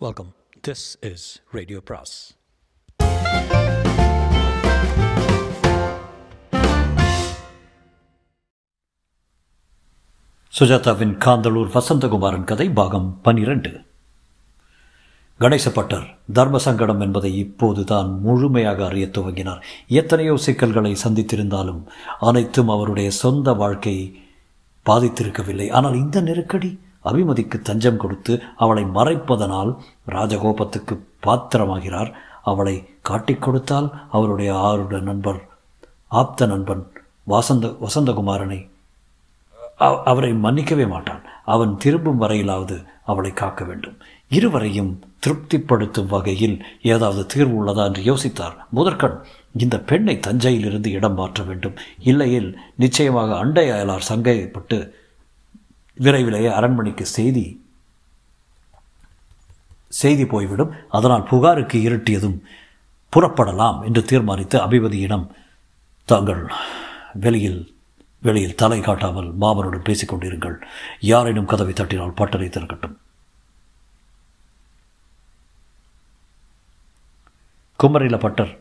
Welcome this is radio பிராஸ் சுஜாதாவின் காந்தலூர் வசந்தகுமாரன் கதை பாகம் பனிரெண்டு கணேசப்பட்டர் தர்ம சங்கடம் என்பதை இப்போது தான் முழுமையாக அறிய துவங்கினார். எத்தனையோ சிக்கல்களை சந்தித்திருந்தாலும் அனைத்தும் அவருடைய சொந்த வாழ்க்கையை பாதித்திருக்கவில்லை. ஆனால் இந்த நெருக்கடி அபிமதிக்கு தஞ்சம் கொடுத்து அவளை மறைப்பதனால் ராஜகோபத்துக்கு பாத்திரமாகிறார். அவளை காட்டிக் கொடுத்தால் அவருடைய ஆருட நண்பர் ஆப்த நண்பன் வாசந்த வசந்தகுமாரனை அவரை மன்னிக்கவே மாட்டான். அவன் திரும்பும் வரையிலாவது அவளை காக்க வேண்டும். இருவரையும் திருப்திப்படுத்தும் வகையில் ஏதாவது தீர்வு உள்ளதா என்று யோசித்தார். முதற்கண் இந்த பெண்ணை தஞ்சையிலிருந்து இடம் மாற்ற வேண்டும். இல்லையில் நிச்சயமாக அண்டை அயலார் சங்கைப்பட்டு விரைவிலேயே அரண்மனைக்கு செய்தி செய்தி போய்விடும். அதனால் புகாருக்கு இருட்டியதும் புறப்படலாம் என்று தீர்மானித்து அபிபதியிடம் தாங்கள் வெளியில் வெளியில் தலை காட்டாமல் மாமனுடன் பேசிக் கொண்டிருங்கள். யாரேனும் கதவை தட்டினால் பட்டரை திறக்கட்டும். குமரில பட்டர்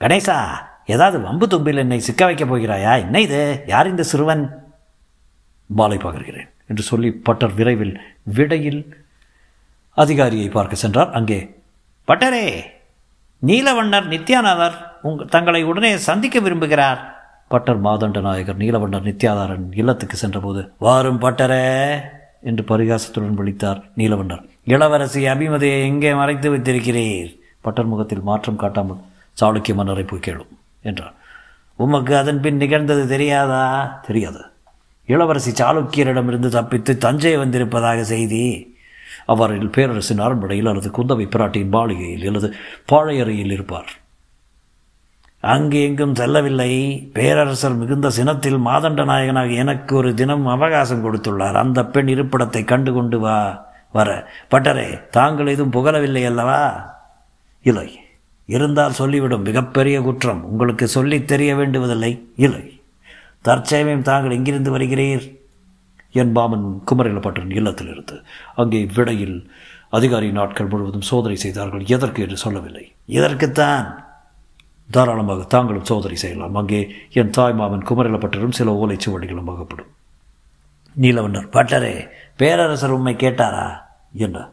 கணேசா ஏதாவது வம்பு தும்பில் என்னை சிக்க வைக்கப் போகிறாயா? என்ன இது? யார் இந்த சிறுவன்? மாலை பகர்கிறேன் என்று சொல்லி பட்டர் விரைவில் விடையில் அதிகாரியை பார்க்க சென்றார். அங்கே பட்டரே நீலவண்ணர் நித்யாநாதர் உங் தங்களை உடனே சந்திக்க விரும்புகிறார். பட்டர் மாதண்ட நாயகர் நீலவண்ணர் நித்யாதாரன் இல்லத்துக்கு சென்றபோது வாரும் பட்டரே என்று பரிகாசத்துடன் விழித்தார் நீலவண்ணர். இளவரசி அபிமதியை எங்கே மறைத்து வைத்திருக்கிறீர்? பட்டர் முகத்தில் மாற்றம் காட்டாமல் சாளுக்கிய மன்னரை போய் கேளும் என்றார். உமக்கு அதன் பின் நிகழ்ந்தது தெரியாதா? தெரியாது. இளவரசி சாளுக்கியரிடமிருந்து தப்பித்து தஞ்சை வந்திருப்பதாக செய்தி. அவரில் பேரரசின் அரண்மனையில் அல்லது குந்தவை பிராட்டியின் மாளிகையில் அல்லது பாழையறையில் இருப்பார். அங்கு எங்கும் செல்லவில்லை. பேரரசர் மிகுந்த சினத்தில் மாதண்ட நாயகனாக எனக்கு ஒரு தினம் அவகாசம் கொடுத்துள்ளார். அந்த பெண் இருப்பிடத்தை கண்டு கொண்டு வா வர. பட்டரே தாங்கள் எதுவும் புகழவில்லை அல்லவா? இல்லை. இருந்தால் சொல்லிவிடும். மிகப்பெரிய குற்றம். உங்களுக்கு சொல்லி தெரிய வேண்டுவதில்லை. இல்லை. தற்சமயம் தாங்கள் எங்கிருந்து வருகிறீர்? என் பாமன் குமரிலப்பட்டின் இல்லத்தில் இருந்து அங்கே விடையில் அதிகாரி நாட்கள் முழுவதும் சோதனை செய்தார்கள். எதற்கு? என்று சொல்லவில்லை. இதற்குத்தான் தாராளமாக தாங்களும் சோதனை செய்யலாம். அங்கே என் தாய் மாமன் குமரிலப்பட்டரும் சில ஓலைச்சுவடிகளும் அகப்படும். நீலவண்ணர் பட்டரே பேரரசர் உண்மை கேட்டாரா? என்ன?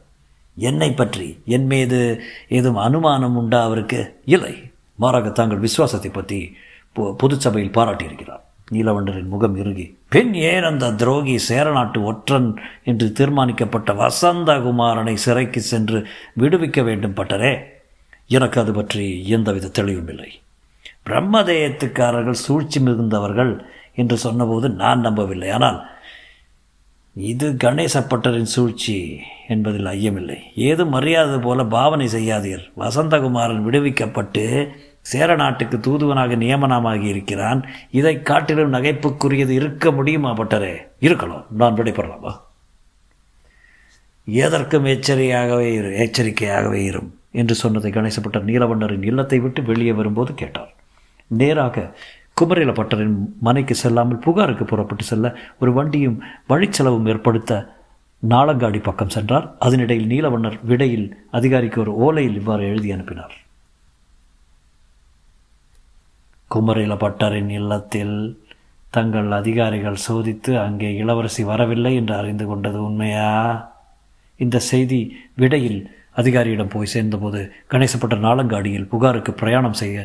என்னை பற்றி? என் மீது ஏதும் அனுமானம் உண்டா அவருக்கு? இல்லை. மாறாக தாங்கள் விசுவாசத்தை பற்றி பொ- பொதுச்சபையில் பாராட்டியிருக்கிறார். நீலவண்டரின் முகம் இறுகி பெண் ஏன் அந்த துரோகி சேரநாட்டு ஒற்றன்? என்று தீர்மானிக்கப்பட்ட வசந்தகுமாரனை சிறைக்கு சென்று விடுவிக்க வேண்டும் பட்டரே. எனக்கு அது பற்றி எந்தவித தெளிவும் இல்லை. பிரம்மதேயத்துக்காரர்கள் சூழ்ச்சி மிகுந்தவர்கள் என்று சொன்னபோது நான் நம்பவில்லை. ஆனால் இது கணேசப்பட்டரின் சூழ்ச்சி என்பதில் ஐயமில்லை. ஏதும் மரியாதை போல பாவனை செய்யாதீர். வசந்தகுமாரன் விடுவிக்கப்பட்டு சேர நாட்டுக்கு தூதுவனாக நியமனமாகி இருக்கிறான். இதை காட்டிலும் நகைப்புக்குரியது இருக்க முடியுமா பட்டரே? இருக்கலாம் நான் விடைபெறலாமா? எதற்கும் எச்சரிக்கையாகவே இரு எச்சரிக்கையாகவே இரும் என்று சொன்னதை கணேசப்பட்டர் நீலவண்ணரின் இல்லத்தை விட்டு வெளியே வரும்போது கேட்டார். நேராக குமரில பட்டரின் மனைக்கு செல்லாமல் புகாருக்கு புறப்பட்டு செல்ல ஒரு வண்டியும் வழிச்செலவும் ஏற்படுத்த நாளங்காடி பக்கம் சென்றார். அதனிடையில் நீலவண்ணர் விடையில் அதிகாரிக்கு ஒரு ஓலையில் இவ்வாறு எழுதி அனுப்பினார். குமரில பட்டரின் இல்லத்தில் தங்கள் அதிகாரிகள் சோதித்து அங்கே இளவரசி வரவில்லை என்று அறிந்து கொண்டது உண்மையா? இந்த செய்தி விடையில் அதிகாரியிடம் போய் சேர்ந்தபோது கணேசப்பட்ட நாளங்காடியில் புகாருக்கு பிரயாணம் செய்ய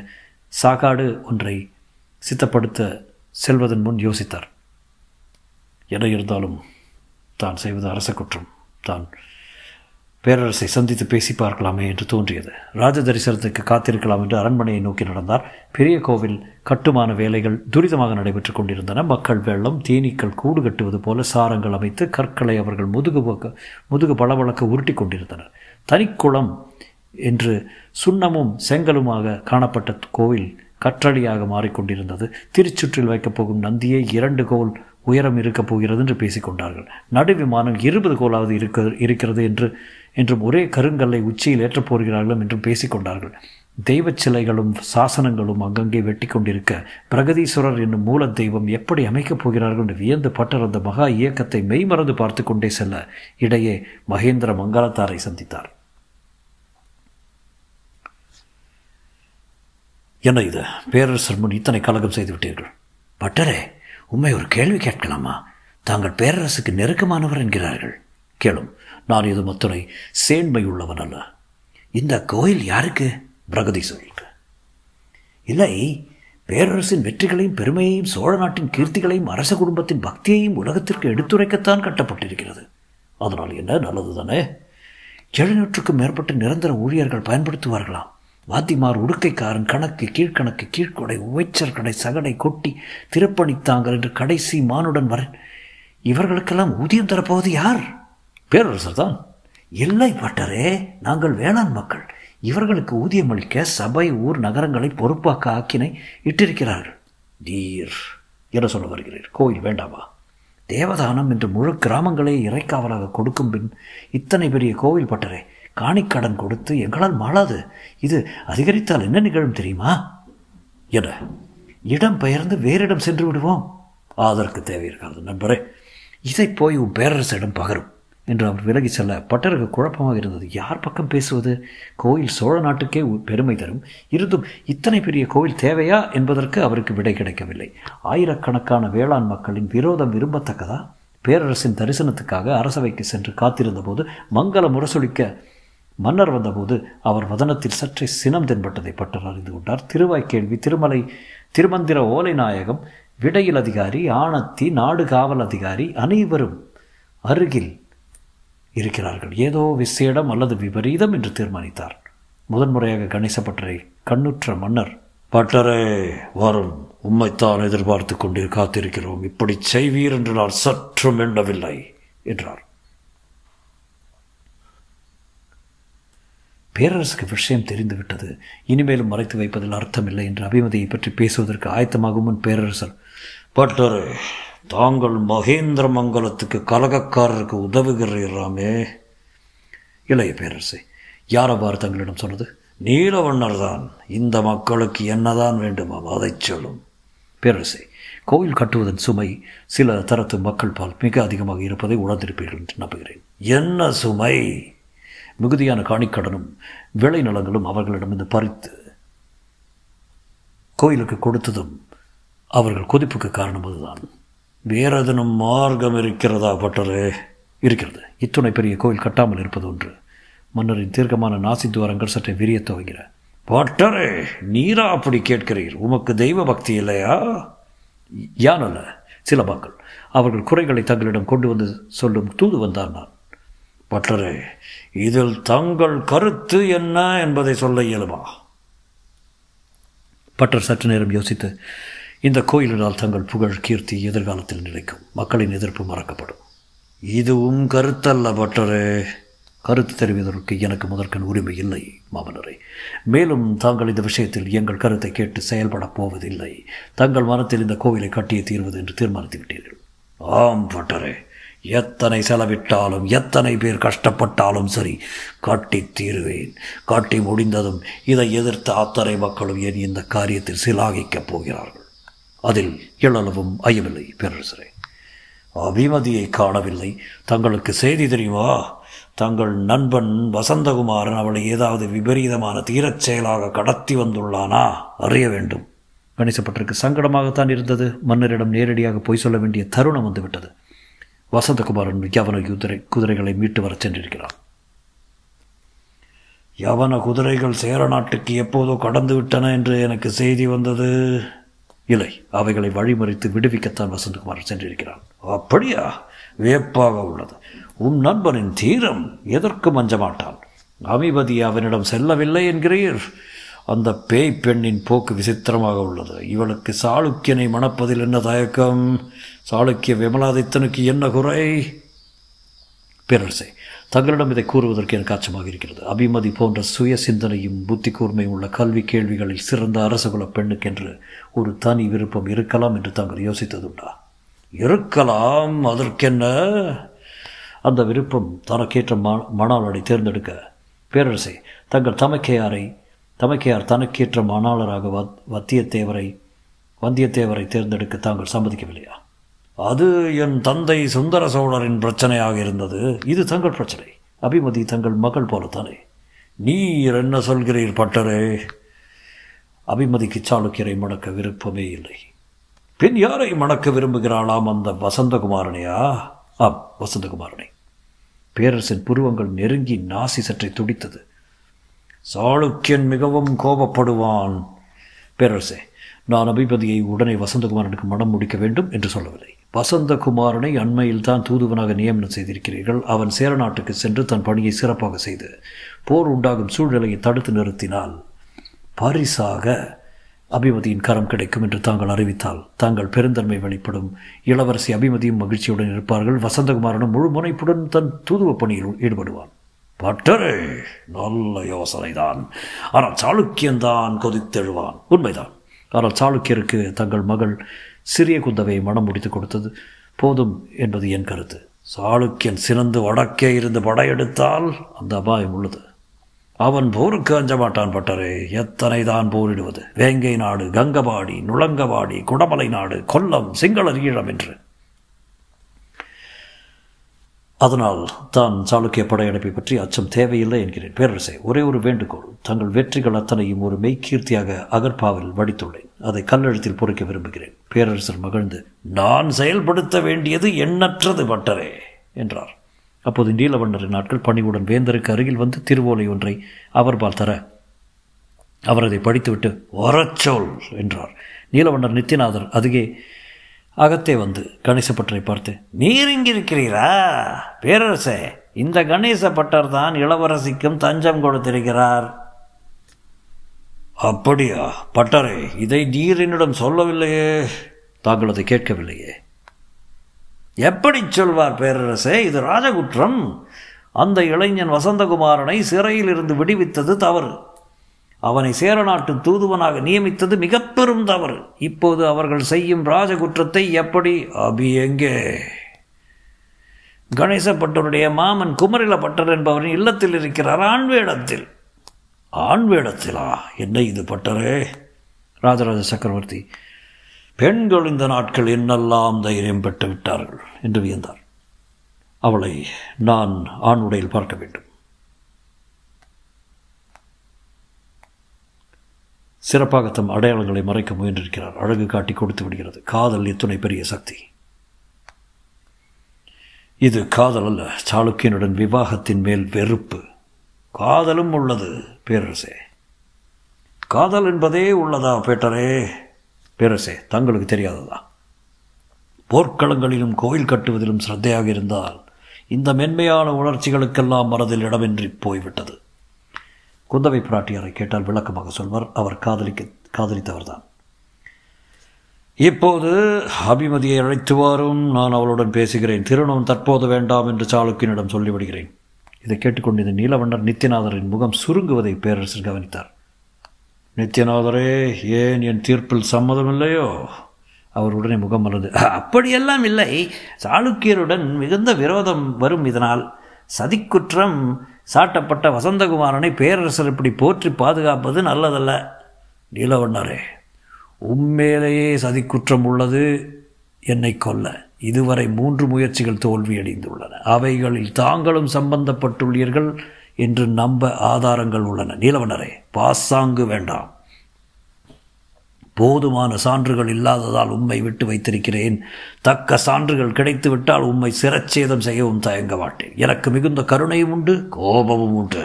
சாக்காடு ஒன்றை சித்தப்படுத்த செல்வதன் முன் யோசித்தார். என இருந்தாலும் தான் செய்வது அரச குற்றம். தான் பேரரசை சந்தித்து பேசி பார்க்கலாமே என்று தோன்றியது. ராஜ தரிசனத்துக்கு காத்திருக்கலாம் என்று அரண்மனையை நோக்கி நடந்தார். பெரிய கோவில் கட்டுமான வேலைகள் துரிதமாக நடைபெற்றுக் கொண்டிருந்தன. மக்கள் வெள்ளம் தேனீக்கள் கூடு கட்டுவது போல சாரங்கள் அமைத்து கற்களை அவர்கள் முதுகு முதுகு பளபளக்க உருட்டி கொண்டிருந்தனர். தனிக்குளம் என்று சுண்ணமும் செங்கலுமாக காணப்பட்ட கோவில் கற்றளியாக மாறிக்கொண்டிருந்தது திருச்சுற்றில் வைக்கப் போகும் நந்தியை இரண்டு கோல் உயரம் இருக்கப் போகிறது என்று பேசிக்கொண்டார்கள் நடு விமானம் இருபது கோலாவது இருக்க இருக்கிறது என்று என்றும் ஒரே கருங்கல்லை உச்சியில் ஏற்றப் போகிறார்களும் என்றும் பேசிக்கொண்டார்கள் தெய்வச் சிலைகளும் சாசனங்களும் அங்கங்கே வெட்டி கொண்டிருக்க பிரகதீஸ்வரர் என்னும் மூல தெய்வம் எப்படி அமைக்கப் போகிறார்கள் என்று வியந்து பட்டர் அந்த மகா இயக்கத்தை மெய்மறந்து பார்த்து கொண்டே செல்ல இடையே மகேந்திர மங்களத்தாரை சந்தித்தார். என்ன இது? பேரரசர் முன் இத்தனை கலகம் செய்து விட்டீர்கள். பட்டரே உண்மை ஒரு கேள்வி கேட்கலாமா? தாங்கள் பேரரசுக்கு நெருக்கமானவர் என்கிறார்கள். கேளும். நான் இது மத்துணை சேண்மை உள்ளவன் அல்ல. இந்த கோயில் யாருக்கு? பிரகதீஸ்வரருக்கு இல்லை பேரரசின் வெற்றிகளையும் பெருமையையும் சோழ நாட்டின் கீர்த்திகளையும் அரச குடும்பத்தின் பக்தியையும் உலகத்திற்கு எடுத்துரைக்கத்தான் கட்டப்பட்டிருக்கிறது. அதனால் என்ன? நல்லது தானே எழுநூற்றுக்கும் மேற்பட்ட நிரந்தர ஊழியர்கள் பயன்படுத்துவார்களாம் வாத்திமார் உடுக்கைக்காரன் கணக்கு கீழ்கணக்கு கீழ்கொடை உவைச்சர் கடை சகடை கொட்டி திருப்பணித்தாங்கள் என்று கடைசி மானுடன் வரேன் இவர்களுக்கெல்லாம் ஊதியம் தரப்போவது யார்? பேரரசர் தான் இல்லை பட்டரே நாங்கள் வேளாண் மக்கள். இவர்களுக்கு ஊதியம் அளிக்க சபை ஊர் நகரங்களை பொறுப்பாக்க ஆக்கினை இட்டிருக்கிறார்கள். தீர் என சொல்ல வருகிறீர். கோயில் வேண்டாமா தேவதானம் என்று முழு கிராமங்களே இறைக்காவலாக கொடுக்கும் பின் இத்தனை பெரிய கோவில் பட்டரே காணிக்கடன் கொடுத்து எங்களால் மாளாது. இது அதிகரித்தால் என்ன நிகழும் தெரியுமா? என இடம் பெயர்ந்து வேறிடம் சென்று விடுவோம். அதற்கு தேவை இருக்காது நண்பரே. இதை போய் உன் பேரரசிடம் பகரும். என்று அவர் விலகி செல்ல பட்டருக்கு குழப்பமாக இருந்தது. யார் பக்கம் பேசுவது? கோயில் சோழ நாட்டுக்கே பெருமை தரும். இருந்தும் இத்தனை பெரிய கோயில் தேவையா என்பதற்கு அவருக்கு விடை கிடைக்கவில்லை. ஆயிரக்கணக்கான வேளாண் மக்களின் விரோதம் விரும்பத்தக்கதா? பேரரசின் தரிசனத்துக்காக அரசவைக்கு சென்று காத்திருந்த போது மங்கள முரசொலிக்க மன்னர் வந்தபோது அவர் வதனத்தில் சற்றே சினம் தென்பட்டதை பட்டர் அறிந்து கொண்டார். திருவாய் கேள்வி திருமலை திருமந்திர ஓலை நாயகம் விடையில் அதிகாரி ஆணத்தி நாடு காவல் அதிகாரி அனைவரும் அருகில் இருக்கிறார்கள். ஏதோ விசேடம் அல்லது விபரீதம் என்று தீர்மானித்தார். முதன்முறையாக கணேச பட்டரை கண்ணுற்ற மன்னர் பட்டரே வரும். உம்மைத்தான் எதிர்பார்த்து கொண்டு காத்திருக்கிறோம். இப்படி செய்வீர் என்று நான் சற்றும் எண்ணவில்லை என்றார். பேரரசுக்கு விஷயம் தெரிந்துவிட்டது. இனிமேலும் மறைத்து வைப்பதில் அர்த்தமில்லை என்று அபிமதியை பற்றி பேசுவதற்கு ஆயத்தமாகும் முன் பேரரசர் பட்டரே தாங்கள் மகேந்திர மங்கலத்துக்கு கலகக்காரருக்கு உதவுகிறீராமே இளைய பேரரசே யார் அவ்வாறு தங்களிடம் சொன்னது? நீலவண்ணர் தான் இந்த மக்களுக்கு என்னதான் வேண்டுமாம் அதை சொல்லும். பேரரசே கோயில் கட்டுவதன் சுமை சில தரத்து மக்கள் பால் மிக அதிகமாக இருப்பதை உணர்ந்திருப்பீர்கள் என்று நம்புகிறேன். என்ன சுமை? மிகுதியான காணிக்கடனும் விளை நலங்களும் அவர்களிடமிருந்து பறித்து கோயிலுக்கு கொடுத்ததும் அவர்கள் கொதிப்புக்கு காரணம் அதுதான். வேறதனும் மார்க்கம் இருக்கிறதா பட்டரே? இருக்கிறது. இத்துணை பெரிய கோயில் கட்டாமல் இருப்பது ஒன்று. மன்னரின் தீர்க்கமான நாசி துவாரங்கள் சற்றே விரிய துவங்கிற பட்டரே நீரா அப்படி கேட்கிறீர்? உமக்கு தெய்வ பக்தி இல்லையா? யானல்ல சில மக்கள். அவர்கள் குறைகளை தங்களிடம் கொண்டு வந்து சொல்லும் தூது வந்தான் நான். பட்டரே இதில் தங்கள் கருத்து என்ன என்பதை சொல்ல இயலுமா? பட்டர் சற்று நேரம் யோசித்து இந்த கோயிலினால் தங்கள் புகழ் கீர்த்தி எதிர்காலத்தில் நிலைக்கும். மக்களின் எதிர்ப்பு மறக்கப்படும். இதுவும் கருத்தல்ல பட்டரே. கருத்து தெரிவிப்பதற்கு எனக்கு முதற்கண் உரிமை இல்லை மாமனரே. மேலும் தாங்கள் இந்த விஷயத்தில் எங்கள் கருத்தை கேட்டு செயல்படப் போவதில்லை. தங்கள் மனத்தில் இந்த கோவிலை கட்டியே தீர்வது என்று தீர்மானித்து விட்டீர்கள் ஆம் பட்டரே. எத்தனை செலவிட்டாலும் எத்தனை பேர் கஷ்டப்பட்டாலும் சரி காட்டி தீருவேன். காட்டி முடிந்ததும் இதை எதிர்த்த அத்தனை மக்களும் என் இந்த காரியத்தில் சிலாகிக்கப் போகிறார்கள். அதில் எழளவும் ஐயமில்லை பேரரசரே. அபிமதியை காணவில்லை. தங்களுக்கு செய்தி தெரியுமா? தங்கள் நண்பன் வசந்தகுமாரன் அவளை ஏதாவது விபரீதமான தீரச் செயலாக கடத்தி வந்துள்ளானா? அறிய வேண்டும். கணிசப்பட்டிருக்கு சங்கடமாகத்தான் இருந்தது. மன்னரிடம் நேரடியாக பொய் சொல்ல வேண்டிய தருணம் வந்துவிட்டது. வசந்தகுமாரன் யவன குதிரை குதிரைகளை மீட்டு வரச் சென்றிருக்கிறான். யவன குதிரைகள் சேர நாட்டுக்கு எப்போதோ கடந்து விட்டன என்று எனக்கு செய்தி வந்தது. இல்லை அவைகளை வழிமறித்து விடுவிக்கத்தான் வசந்தகுமார் சென்றிருக்கிறான் அப்படியா? வியப்பாக உள்ளது. உன் நண்பனின் தீரம் எதற்கு மஞ்ச மாட்டான் அமிபதி அவனிடம் செல்லவில்லை என்கிறீர். அந்த பேய் பெண்ணின் போக்கு விசித்திரமாக உள்ளது. இவளுக்கு சாளுக்கியனை மணப்பதில் என்ன தயக்கம்? சாளுக்கிய விமலாதித்தனுக்கு என்ன குறை? பேரரசே தங்களிடம் இதை கூறுவதற்கு எனக்கு அச்சமாக இருக்கிறது. அபிமதி போன்ற சுய சிந்தனையும் புத்தி கூர்மையும் உள்ள கல்வி கேள்விகளில் சிறந்த அரசகுல பெண்ணுக்கென்று ஒரு தனி விருப்பம் இருக்கலாம் என்று தாங்கள் யோசித்ததுண்டா? இருக்கலாம் அதற்கென்ன? அந்த விருப்பம் தனக்கேற்ற மணாளரை தேர்ந்தெடுக்க. பேரரசை தங்கள் தமக்கையாரை தமக்கையார் தனக்கேற்ற மணாளராக வத் வத்தியத்தேவரை வந்தியத்தேவரை தேர்ந்தெடுக்க தாங்கள் சம்மதிக்கவில்லையா? அது என் தந்தை சுந்தர சோழரின் பிரச்சனையாக இருந்தது. இது தங்கள் பிரச்சனை. அபிமதி தங்கள் மகள் போலத்தானே. நீர் என்ன சொல்கிறீர் பட்டரே? அபிமதிக்கு சாளுக்கியரை மணக்க விருப்பமே இல்லை. பின் யாரை மணக்க விரும்புகிறாளாம் அந்த வசந்தகுமாரனையா? ஆம் வசந்தகுமாரனை. பேரரசின் புருவங்கள் நெருங்கி நாசி சற்றை துடித்தது. சாளுக்கியன் மிகவும் கோபப்படுவான். பேரரசே நான் அபிபதியை உடனே வசந்தகுமாரனுக்கு மனம் முடிக்க வேண்டும் என்று சொல்லவில்லை. வசந்தகுமாரனை அண்மையில் தான் தூதுவனாக நியமனம் செய்திருக்கிறீர்கள். அவன் சேர நாட்டுக்கு சென்று தன் பணியை சிறப்பாக செய்து போர் உண்டாகும் சூழ்நிலையை தடுத்து நிறுத்தினால் பரிசாக அபிமதியின் கரம் கிடைக்கும் என்று தாங்கள் அறிவித்தால் தாங்கள் பெருந்தன்மை வெளிப்படும். இளவரசி அபிமதியும் மகிழ்ச்சியுடன் இருப்பார்கள். வசந்தகுமாரனும் முழு முனைப்புடன் தன் தூதுவ பணியில் ஈடுபடுவான். பட்டரே நல்ல யோசனைதான். ஆனால் சாளுக்கியன்தான் கொதித்தெழுவான். உண்மைதான். ஆனால் சாளுக்கியருக்கு தங்கள் மகள் சிறிய குந்தவை மனம் முடித்து கொடுத்தது. போதும் என்பது என் கருத்து. சாளுக்கியன் சிறந்து வடக்கே இருந்து படையெடுத்தால் அந்த அபாயம் உள்ளது. அவன் போருக்கு அஞ்ச மாட்டான் பட்டரே. எத்தனை தான் போரிடுவது? வேங்கை நாடு கங்கபாடி நுளங்கபாடி குடமலை நாடு கொல்லம் சிங்களர் ஈழம் என்று. அதனால் தான் சாளுக்கிய படையெடுப்பை பற்றி அச்சம் தேவையில்லை என்கிறேன். பேரரசே ஒரே ஒரு வேண்டுகோள். தங்கள் வெற்றிகள் அத்தனையும் ஒரு மெய்கீர்த்தியாக அகர்பாவில் வடித்துள்ளேன். அதை கல்லெழுத்தில் பொறிக்க விரும்புகிறேன். பேரரசர் மகிழ்ந்து நான் செயல்படுத்த வேண்டியது எண்ணற்றது பட்டரே என்றார். அப்போது நீலவண்ணரின் நாட்கள் பணிவுடன் வேந்தருக்கு அருகில் வந்து திருவோலை ஒன்றை அவர்பால் தர அவர் அதை படித்துவிட்டு வரச்சொல் என்றார். நீலவண்ணர் நித்யநாதர் அதுகே அகத்தே வந்து கணேசப்பட்டரை பார்த்து நீர் இங்கிருக்கிறீரா பேரரசே? இந்த கணேசப்பட்டர் தான் இளவரசிக்கும் தஞ்சம் கொடுத்திருக்கிறார். அப்படியா? பட்டரே இதை நீர் என்னிடம் சொல்லவில்லையே. தாங்கள் அதை கேட்கவில்லையே. எப்படி சொல்வார் பேரரசே இது ராஜகுற்றம்? அந்த இளைஞன் வசந்தகுமாரனை சிறையில் இருந்து விடுவித்தது தவறு. அவனை சேர நாட்டு தூதுவனாக நியமித்தது மிக பெரும் தவறு. இப்போது அவர்கள் செய்யும் ராஜகுற்றத்தை எப்படி? அபி எங்கே? கணேசப்பட்டருடைய மாமன் குமரிலப்பட்டர் என்பவரின் இல்லத்தில் இருக்கிறார் ஆண் வேடத்தில் ஆண் வேடத்திலா என்ன இது பட்டரே? ராஜராஜ சக்கரவர்த்தி பெண்கள் இந்த நாட்கள் என்னெல்லாம் தைரியம் பெற்று விட்டார்கள் என்று வியந்தார். அவளை நான் ஆண் உடையில் பார்க்க வேண்டும். சிறப்பாக தம் அடையாளங்களை மறைக்க முயன்றிருக்கிறார். அழகு காட்டி கொடுத்து விடுகிறது. காதல் எத்துணை பெரிய சக்தி. இது காதல் அல்ல சாளுக்கியனுடன் விவாகத்தின் மேல் வெறுப்பு. காதலும் உள்ளது பேரரசே. காதல் என்பதே உள்ளதா பேட்டரே? பேரரசே தங்களுக்கு தெரியாததா? போர்க்களங்களிலும் கோயில் கட்டுவதிலும் சிரத்தையாக இருந்தால் இந்த மென்மையான உணர்ச்சிகளுக்கெல்லாம் மனதில் இடமின்றி போய்விட்டது. குந்தவை பிராட்டியாரை கேட்டால் விளக்கமாக சொல்வார். அவர் காதலிக்க காதலித்தவர்தான். இப்போது அபிமதியை அழைத்து வாரும். நான் அவளுடன் பேசுகிறேன். திருமணம் தற்போது வேண்டாம் என்று சாளுக்கியனிடம் சொல்லிவிடுகிறேன். இதை கேட்டுக்கொண்டிருந்த நீலவண்ணர் நித்யநாதரின் முகம் சுருங்குவதை பேரரசர் கவனித்தார். நித்யநாதரே ஏன் என் தீர்ப்பில் சம்மதமில்லையோ? அவர் உடனே முகம் மலர்ந்து அப்படியெல்லாம் இல்லை. சாளுக்கியருடன் மிகுந்த விரோதம் வரும் இதனால் சதிக்குற்றம் சாட்டப்பட்ட வசந்தகுமாரனை பேரரசர் இப்படி போற்றி பாதுகாப்பது நல்லதல்ல. நீலவண்ணரே உண்மையிலேயே சதிக்குற்றம் உள்ளது என்னை கொல்ல. இதுவரை மூன்று முயற்சிகள் தோல்வியடைந்துள்ளன. அவைகளில் தாங்களும் சம்பந்தப்பட்டுள்ளீர்கள் என்று நம்ப ஆதாரங்கள் உள்ளன. நீலவண்ணரே பாசாங்கு வேண்டாம். போதுமான சான்றுகள் இல்லாததால் உம்மை விட்டு வைத்திருக்கிறேன். தக்க சான்றுகள் கிடைத்துவிட்டால் உம்மை சிரச்சேதம் செய்யவும் தயங்க மாட்டேன். எனக்கு மிகுந்த கருணையும் உண்டு கோபமும் உண்டு.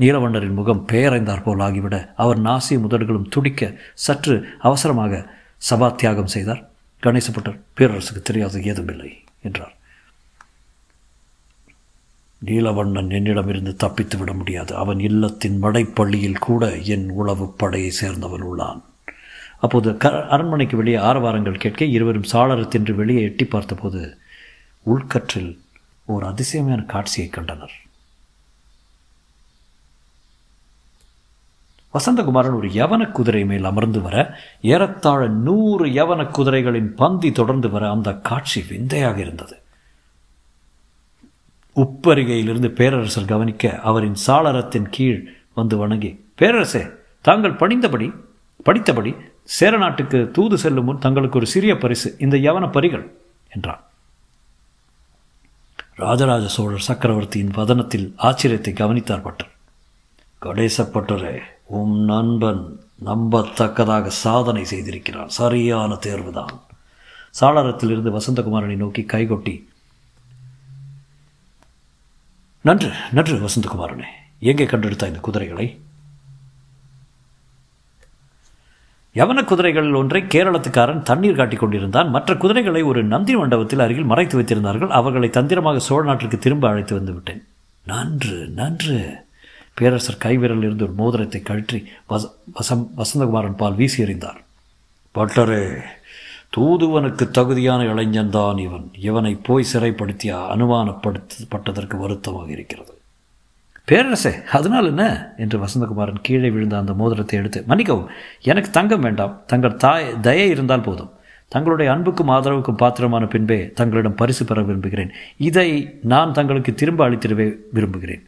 நீலவண்ணரின் முகம் பேரைந்தார் போல் ஆகிவிட அவர் நாசி முதல்களும் துடிக்க சற்று அவசரமாக சபா தியாகம் செய்தார் கணேசப்பட்டர் பேரரசுக்கு தெரியாது ஏதுமில்லை என்றார். நீலவண்ணன் என்னிடமிருந்து தப்பித்து விட முடியாது. அவன் இல்லத்தின் மடைப்பள்ளியில் கூட என் உளவு படையை சேர்ந்தவன் உள்ளான். அப்போது க அரண்மனைக்கு வெளியே ஆரவாரங்கள் கேட்க இருவரும் சாளரத்தின்று வெளியே எட்டி பார்த்தபோது உள்கற்றில் ஒரு அதிசயமான காட்சியை கண்டனர். வசந்தகுமாரன் ஒரு யவன குதிரை மேல் அமர்ந்து வர ஏறத்தாழ நூறு யவன குதிரைகளின் பந்தி தொடர்ந்து வர அந்த காட்சி விந்தையாக இருந்தது. உப்பருகையிலிருந்து பேரரசர் கவனிக்க அவரின் சாளரத்தின் கீழ் வந்து வணங்கி பேரரசே தாங்கள் பணிந்தபடி படித்தபடி சேர நாட்டுக்கு தூது செல்லும் முன் தங்களுக்கு ஒரு சிறிய பரிசு. இந்த யவன பரிகள் என்றான். ராஜராஜ சோழர் சக்கரவர்த்தியின் வதனத்தில் ஆச்சரியத்தை கவனித்தார் பட்டர். கடேசப்பட்டரே உம் நண்பன் நம்பத்தக்கதாக சாதனை செய்திருக்கிறான். சரியான தேர்வுதான். சாளரத்திலிருந்து வசந்தகுமாரனை நோக்கி கைகொட்டி நன்று நன்று வசந்தகுமாரனே எங்கே கண்டெடுத்த இந்த குதிரைகளை? யவன குதிரைகளில் ஒன்றை கேரளத்துக்காரன் தண்ணீர் காட்டிக் கொண்டிருந்தான். மற்ற குதிரைகளை ஒரு நந்தி மண்டபத்தில் அருகில் மறைத்து வைத்திருந்தார்கள். அவர்களை தந்திரமாக சோழ நாட்டிற்கு திரும்ப அழைத்து வந்து விட்டேன். நன்று நன்று. பேரரசர் கைவிரலில் இருந்து ஒரு மோதிரத்தை கழற்றி வச வசம் வசந்தகுமாரன் பால் வீசி எறிந்தார். பட்டரே தூதுவனுக்கு தகுதியான இளைஞன்தான் இவன். இவனை போய் சிறைப்படுத்திய? அனுமானப்படுத்தப்பட்டதற்கு வருத்தமாக இருக்கிறது. பேரரசே அதனால் என்ன? என்று வசந்தகுமாரன் கீழே விழுந்த அந்த மோதிரத்தை எடுத்து மன்னிக்கவும் எனக்கு தங்கம் வேண்டாம். தங்கள் தாய் தயை இருந்தால் போதும். தங்களுடைய அன்புக்கும் ஆதரவுக்கும் பாத்திரமான பின்பே தங்களிடம் பரிசு பெற விரும்புகிறேன். இதை நான் தங்களுக்கு திரும்ப அளித்திடவே விரும்புகிறேன்.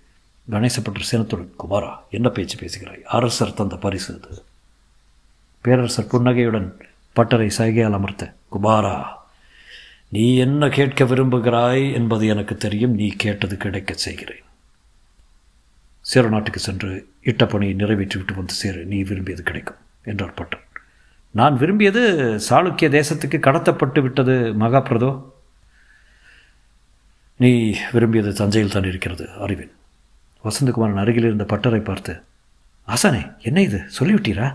கணேசப்பட்டர் சேனத்துடன் குமாரா என்ன பேச்சு பேசுகிறாய்? அரசர் தந்த பரிசு அது. பேரரசர் புன்னகையுடன் பட்டரை சைகையால் அமர்த்த குமாரா நீ என்ன கேட்க விரும்புகிறாய் என்பது எனக்கு தெரியும். நீ கேட்டது கிடைக்கச் செய்கிறேன். சேர நாட்டுக்கு சென்று இட்ட பணியை நிறைவேற்றிவிட்டு வந்து சேரு நீ விரும்பியது கிடைக்கும் என்றார் பட்டர். நான் விரும்பியது சாளுக்கிய தேசத்துக்கு கடத்தப்பட்டு விட்டது மகாபிரதோ. நீ விரும்பியது தஞ்சையில் தான் இருக்கிறது அறிவேன். வசந்தகுமாரன் அருகில் இருந்த பட்டரை பார்த்து ஆசானே என்ன இது? சொல்லிவிட்டீரா?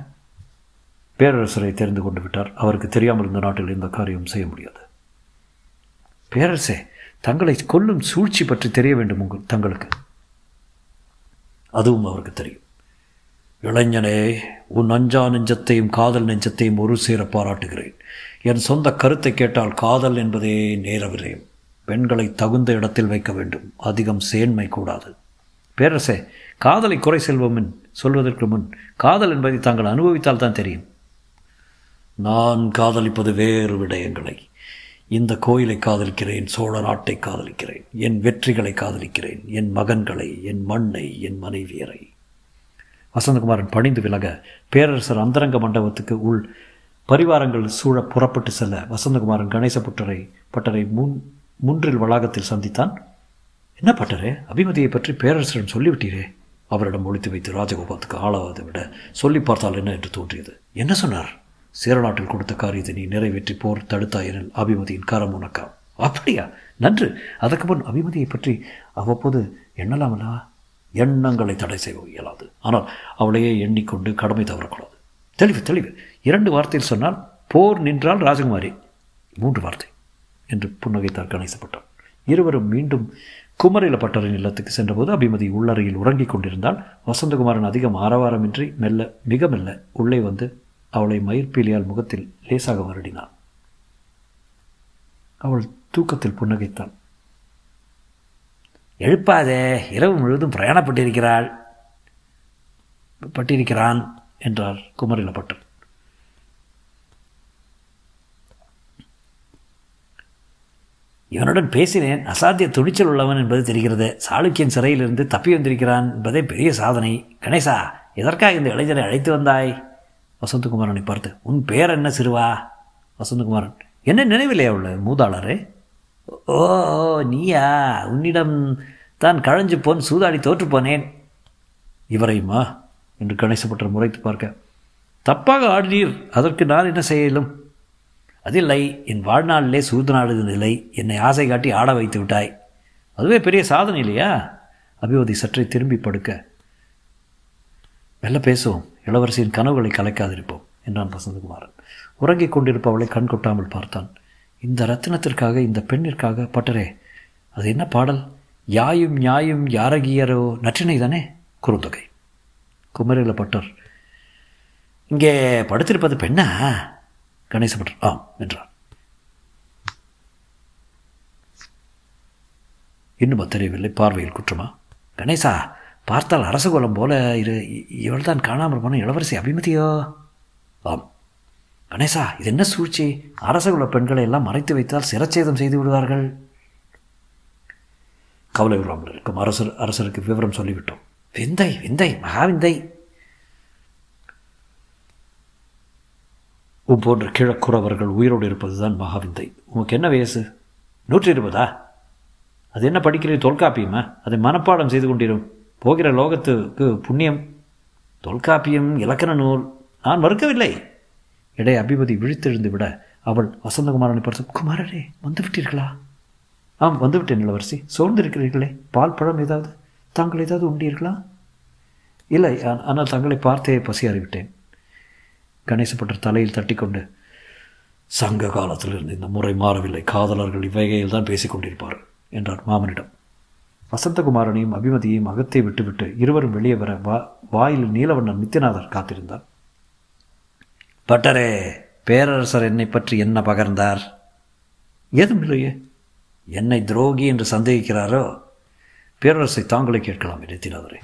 பேரரசரை தெரிந்து கொண்டு விட்டார். அவருக்கு தெரியாமல் இந்த நாட்டில் இந்த காரியம் செய்ய முடியாது. பேரரசே தங்களை கொல்லும் சூழ்ச்சி பற்றி தெரிய வேண்டும் உங்கள் தங்களுக்கு. அதுவும் அவருக்கு தெரியும். இளைஞனே உன் அஞ்சா நெஞ்சத்தையும் காதல் நெஞ்சத்தையும் ஒரு சேர பாராட்டுகிறேன். என் சொந்த கருத்தை கேட்டால் காதல் என்பதே நேர பெண்களை தகுந்த இடத்தில் வைக்க வேண்டும். அதிகம் சேன்மை கூடாது. பேரரசே காதலை குறை செல்வோமின் சொல்வதற்கு முன் காதல் என்பதை தாங்கள் அனுபவித்தால் தான் தெரியும். நான் காதலிப்பது வேறு விடயங்களை. இந்த கோயிலை காதலிக்கிறேன் சோழ நாட்டை காதலிக்கிறேன் என் வெற்றிகளை காதலிக்கிறேன் என் மகன்களை என் மண்ணை என் மனைவியரை. வசந்தகுமாரன் பணிந்து விலக பேரரசர் அந்தரங்க மண்டபத்துக்கு உள் பரிவாரங்கள் சூழ புறப்பட்டு செல்ல வசந்தகுமாரன் கணேச புட்டரை பட்டரை முன் முன்றில் வளாகத்தில் சந்தித்தான். என்ன பட்டரே அபிமதியை பற்றி பேரரசரிடம் சொல்லிவிட்டீரே? அவரிடம் ஒழித்து வைத்து ராஜகோபாலத்துக்கு ஆளாவதை விட சொல்லி பார்த்தால் என்ன என்று தோன்றியது. என்ன சொன்னார்? சேரநாட்டில் கொடுத்த காரியத்தை நீ நிறைவேற்றி போர் தடுத்தாயனில் அபிமதியின் காரம் உனக்கா? அப்படியா? நன்று. அதற்கு முன் அபிமதியை பற்றி அவ்வப்போது எண்ணலாமல்லவா? எண்ணங்களை தடை செய்ய இயலாது. ஆனால் அவளையே எண்ணிக்கொண்டு கடமை தவறக்கூடாது. தெளிவு தெளிவு. இரண்டு வார்த்தையில் சொன்னால் போர் நின்றால் ராஜகுமாரி. மூன்று வார்த்தை என்று புன்னகைத்தார் கணேசப்பட்டார் இருவரும் மீண்டும் குமரில பட்டரின் இல்லத்துக்கு சென்றபோது அபிமதி உள்ளறையில் உறங்கிக் கொண்டிருந்தால் வசந்தகுமாரன் அதிகம் ஆரவாரமின்றி மெல்ல மிக மெல்ல உள்ளே வந்து அவளை மயிர்பீலியால் முகத்தில் லேசாக வருடினான் அவள் தூக்கத்தில் புன்னகைத்தாள் எழுப்பாதே இரவு முழுவதும் பிரயாணப்பட்டிருக்கிறாள். பட்டிருக்கிறான் என்றார் குமரினபட்டன் இவனுடன் பேசினேன். அசாத்திய துணிச்சல் உள்ளவன் என்பது தெரிகிறது. சாளுக்கியன் சிறையிலிருந்து தப்பி வந்திருக்கிறான் என்பதே பெரிய சாதனை. கணேசா எதற்காக இந்த இளைஞரை அழைத்து வந்தாய்? வசந்தகுமாரனை பார்த்து உன் பேர் என்ன சிறுவா? வசந்தகுமாரன் என்ன நினைவில்லையா உள்ள மூதாளரே? ஓ நீயா? உன்னிடம் தான் கழஞ்சு போன் சூதாடி தோற்று போனேன். இவரையுமா? என்று கணேசப்பட்டர் முறைத்து பார்க்க தப்பாக ஆடினீர் அதற்கு நான் என்ன செய்யலும்? அதில்லை என் வாழ்நாளிலே சூழ்நாடுகிற நிலை என்னை ஆசை காட்டி ஆட வைத்து விட்டாய். அதுவே பெரிய சாதனை இல்லையா? அபிவதி சற்றே திரும்பி படுக்க மெல்ல பேசுவோம். இளவரசியின் கனவுகளை கலைக்காதிருப்போம் என்றான் வசந்தகுமாரன். உறங்கிக் கொண்டிருப்பவளை கண் கொட்டாமல் பார்த்தான். இந்த ரத்தினத்திற்காக இந்த பெண்ணிற்காக பட்டரே அது என்ன பாடல்? யாயும் நியாயும் யாரகியரோ நற்றினை தானே? குறுந்தொகை. குமரில பட்டர் இங்கே படுத்திருப்பது பெண்ணா? கணேசபட்டர் ஆம் என்றார். இன்னும் தெரியவில்லை பார்வையில் குற்றமா? கணேசா பார்த்தால் அரசகுலம் போல இரு இவள் தான் காணாமல் போன இளவரசி அபிமதியோ? ஆம். கணேசா இது என்ன சூழ்ச்சி? அரசகுல பெண்களை எல்லாம் மறைத்து வைத்தால் சிரச்சேதம் செய்து விடுவார்கள்? கவலை விடாமல் இருக்கும் அரசர் அரசருக்கு விவரம் சொல்லிவிட்டோம். விந்தை விந்தை மகாவிந்தை உன் போன்ற கிழக்குறவர்கள் உயிரோடு இருப்பதுதான் மகாவிந்தை உனக்கு என்ன வயசு? நூற்றி இருபதா அது என்ன படிக்கிறது தொல்காப்பியமா? அதை மனப்பாடம் செய்து கொண்டிரும். போகிற லோகத்துக்கு புண்ணியம் தொல்காப்பியம் இலக்கண நூல் நான் மறுக்கவில்லை. இடை அபிபதி விழித்தெழுந்து விட அவள் வசந்தகுமாரனை பார்த்து குமாரரே வந்து விட்டீர்களா ஆம் வந்துவிட்டேன் இளவரசி. சோர்ந்திருக்கிறீர்களே. பால் பழம் ஏதாவது? தாங்கள் ஏதாவது உண்டீர்களா? இல்லை ஆனால் தங்களை பார்த்தே பசியாறிவிட்டேன். கணேசப்பட்டர் தலையில் தட்டிக்கொண்டு சங்க காலத்திலிருந்து இந்த முறை மாறவில்லை. காதலர்கள் இவ்வகையில் தான் பேசிக்கொண்டிருப்பார் என்றார் மாமனிடம். வசந்தகுமாரனையும் அபிமதியையும் அகத்தை விட்டுவிட்டு இருவரும் வெளியே வர வா வாயில் நீலவண்ணன் நித்யநாதர் காத்திருந்தார். பட்டரே பேரரசர் என்னை பற்றி என்ன பகர்ந்தார்? ஏதும் இல்லையே. என்னை துரோகி என்று சந்தேகிக்கிறாரோ? பேரரசை தாங்களே கேட்கலாம் நித்யநாதரே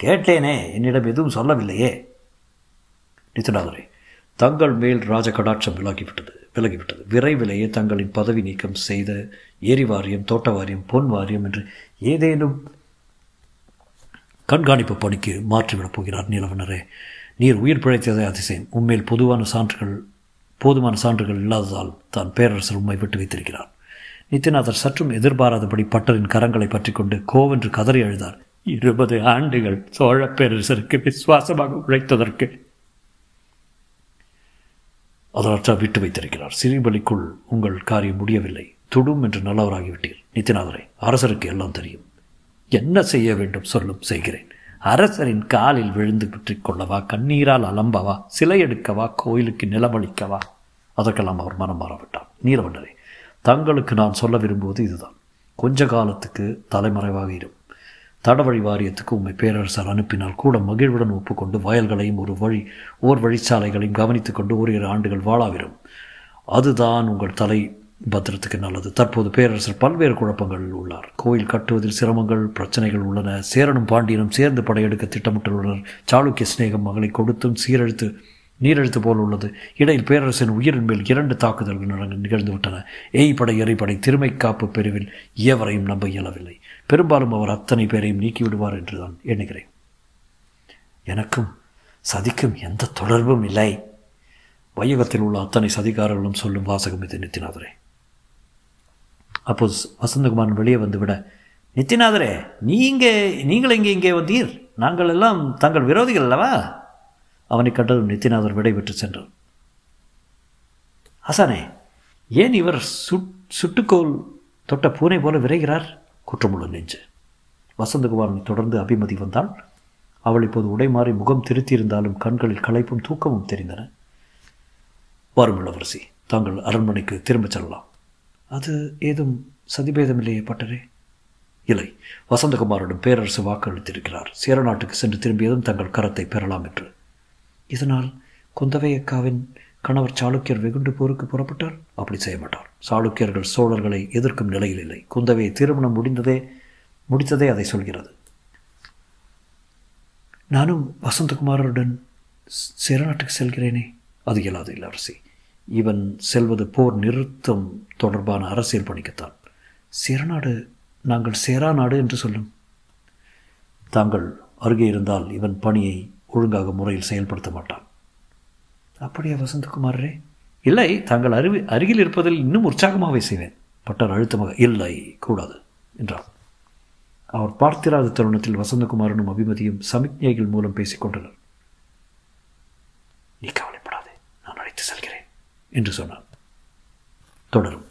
கேட்டேனே என்னிடம் எதுவும் சொல்லவில்லையே. நித்யநாதரே தங்கள் மேல் ராஜ கடாட்சம் விலகிவிட்டது விலகிவிட்டது. விரைவிலேயே தங்களின் பதவி நீக்கம் செய்த ஏரி வாரியம் தோட்ட வாரியம் பொன் வாரியம் என்று ஏதேனும் கண்காணிப்பு பணிக்கு மாற்றிவிடப் போகிறார் நிலவனரே நீர் உயிர் பிழைத்ததே அதிசயம். உண்மையில் பொதுவான சான்றுகள் போதுமான சான்றுகள் இல்லாததால் தான் பேரரசர் உண்மை விட்டு வைத்திருக்கிறார். நித்யநாதர் சற்றும் எதிர்பாராதபடி பட்டரின் கரங்களை பற்றி கொண்டு கோவென்று கதறி அழுதார். இருபது ஆண்டுகள் சோழ பேரரசருக்கு விசுவாசமாக உழைத்ததற்கு அதற்ற விட்டு வைத்திருக்கிறார். சிறுபலிக்குள் உங்கள் காரியம் முடியவில்லை. துடும் என்று நல்லவராகிவிட்டீர். நித்யநாதரே அரசருக்கு எல்லாம் தெரியும். என்ன செய்ய வேண்டும் சொல்லும் செய்கிறேன். அரசரின் காலில் விழுந்து பற்றிக் கொள்ளவா கண்ணீரால் அலம்பவா சிலை எடுக்கவா கோயிலுக்கு நிலமளிக்கவா? அதற்கெல்லாம் அவர் மனம் மாறவிட்டார். நீலவண்ணரே தங்களுக்கு நான் சொல்ல விரும்புவது இதுதான். கொஞ்ச காலத்துக்கு தலைமறைவாக இருக்கும் தடவழி வாரியத்துக்கு உம்மை பேரரசர் அனுப்பினால் கூட மகிழ்வுடன் ஒப்புக்கொண்டு வயல்களையும் ஒரு வழி ஓர் வழிச்சாலைகளையும் கவனித்துக் கொண்டு ஓரிரு ஆண்டுகள் வாழாவிடும் அதுதான் உங்கள் தலை பத்திரத்துக்கு நல்லது. தற்போது பேரரசர் பல்வேறு குழப்பங்களில் உள்ளார். கோயில் கட்டுவதில் சிரமங்கள் பிரச்சனைகள் உள்ளன. சேரனும் பாண்டியனும் சேர்ந்து படையெடுக்க திட்டமிட்டுள்ளனர். சாளுக்கிய சிநேகம் மகளை கொடுத்தும் சீரழித்து நீரெழுத்து போல் உள்ளது. இடையில் பேரரசின் உயிரின் மேல் இரண்டு தாக்குதல்கள் நடந்து நிகழ்ந்துவிட்டன. ஏய் படை எறிபடை திருமைக்காப்பு பிரிவில் எவரையும் நம்ப இயலவில்லை. பெரும்பாலும் அவர் அத்தனை பேரையும் நீக்கிவிடுவார் என்று தான் எண்ணுகிறேன். எனக்கும் சதிக்கும் எந்த தொடர்பும் இல்லை. வையகத்தில் உள்ள அத்தனை சதிகாரர்களும் சொல்லும் வாசகம் இது நித்தினாதரே அப்போது வசந்தகுமாரன் வெளியே வந்துவிட நித்தினாதரே நீங்க நீங்கள் இங்கே இங்கே வந்தீர். நாங்கள் எல்லாம் தங்கள் விரோதிகள் அல்லவா? அவனை கண்டதும் நித்தியநாதர் விடைபெற்று சென்றார். ஹசானே ஏன் இவர் சுட் சுட்டுக்கோல் தொட்ட பூனை போல விரைகிறார்? குற்றமுள்ள நெஞ்சு வசந்தகுமாரனை தொடர்ந்து அபிமதி வந்தாள் அவள் இப்போது உடை மாறி முகம் திருத்தியிருந்தாலும் கண்களில் களைப்பும் தூக்கமும் தெரிந்தன. வரும் இளவரசி தாங்கள் அரண்மனைக்கு திரும்பச் செல்லலாம். அது ஏதும் சதிபேதமில்லையே பட்டரே. இல்லை வசந்தகுமாரிடம் பேரரசு வாக்களித்திருக்கிறார். சேரநாட்டுக்கு சென்று திரும்பியதும் தங்கள் கரத்தை பெறலாம் என்று. இதனால் குந்தவை அக்காவின் கணவர் சாளுக்கியர் வெகுண்டு போருக்கு புறப்பட்டார். அப்படி செய்ய மாட்டார் சாளுக்கியர்கள் சோழர்களை எதிர்க்கும் நிலையில் இல்லை. குந்தவை திருமணம் முடிந்ததே முடித்ததே அதை சொல்கிறது. நானும் வசந்தகுமாரருடன் சேரநாட்டுக்கு செல்கிறேனே. அது இயலாது இளவரசி. இவன் செல்வது போர் நிறுத்தம் தொடர்பான அரசியல் பணிக்குத்தான். சேரநாடு நாங்கள் சேரா நாடு என்று சொல்லும். தாங்கள் அருகே இருந்தால் இவன் பணியை ஒழுங்காக முறையில் செயல்படுத்த மாட்டான். அப்படியா வசந்தகுமாரரே இல்லை தாங்கள் அருவி அருகில் இருப்பதில் இன்னும் உற்சாகமாகவே செய்வேன். பட்டர் அழுத்தமாக இல்லை கூடாது என்றார். அவர் பார்த்திராத தருணத்தில் வசந்தகுமாரனும் அபிமதியும் சமிக்ஞைகள் மூலம் பேசிக்கொண்டனர் நீ கவலைப்படாதே நான் அழைத்து செல்கிறேன் என்று சொன்னார். தொடரும்.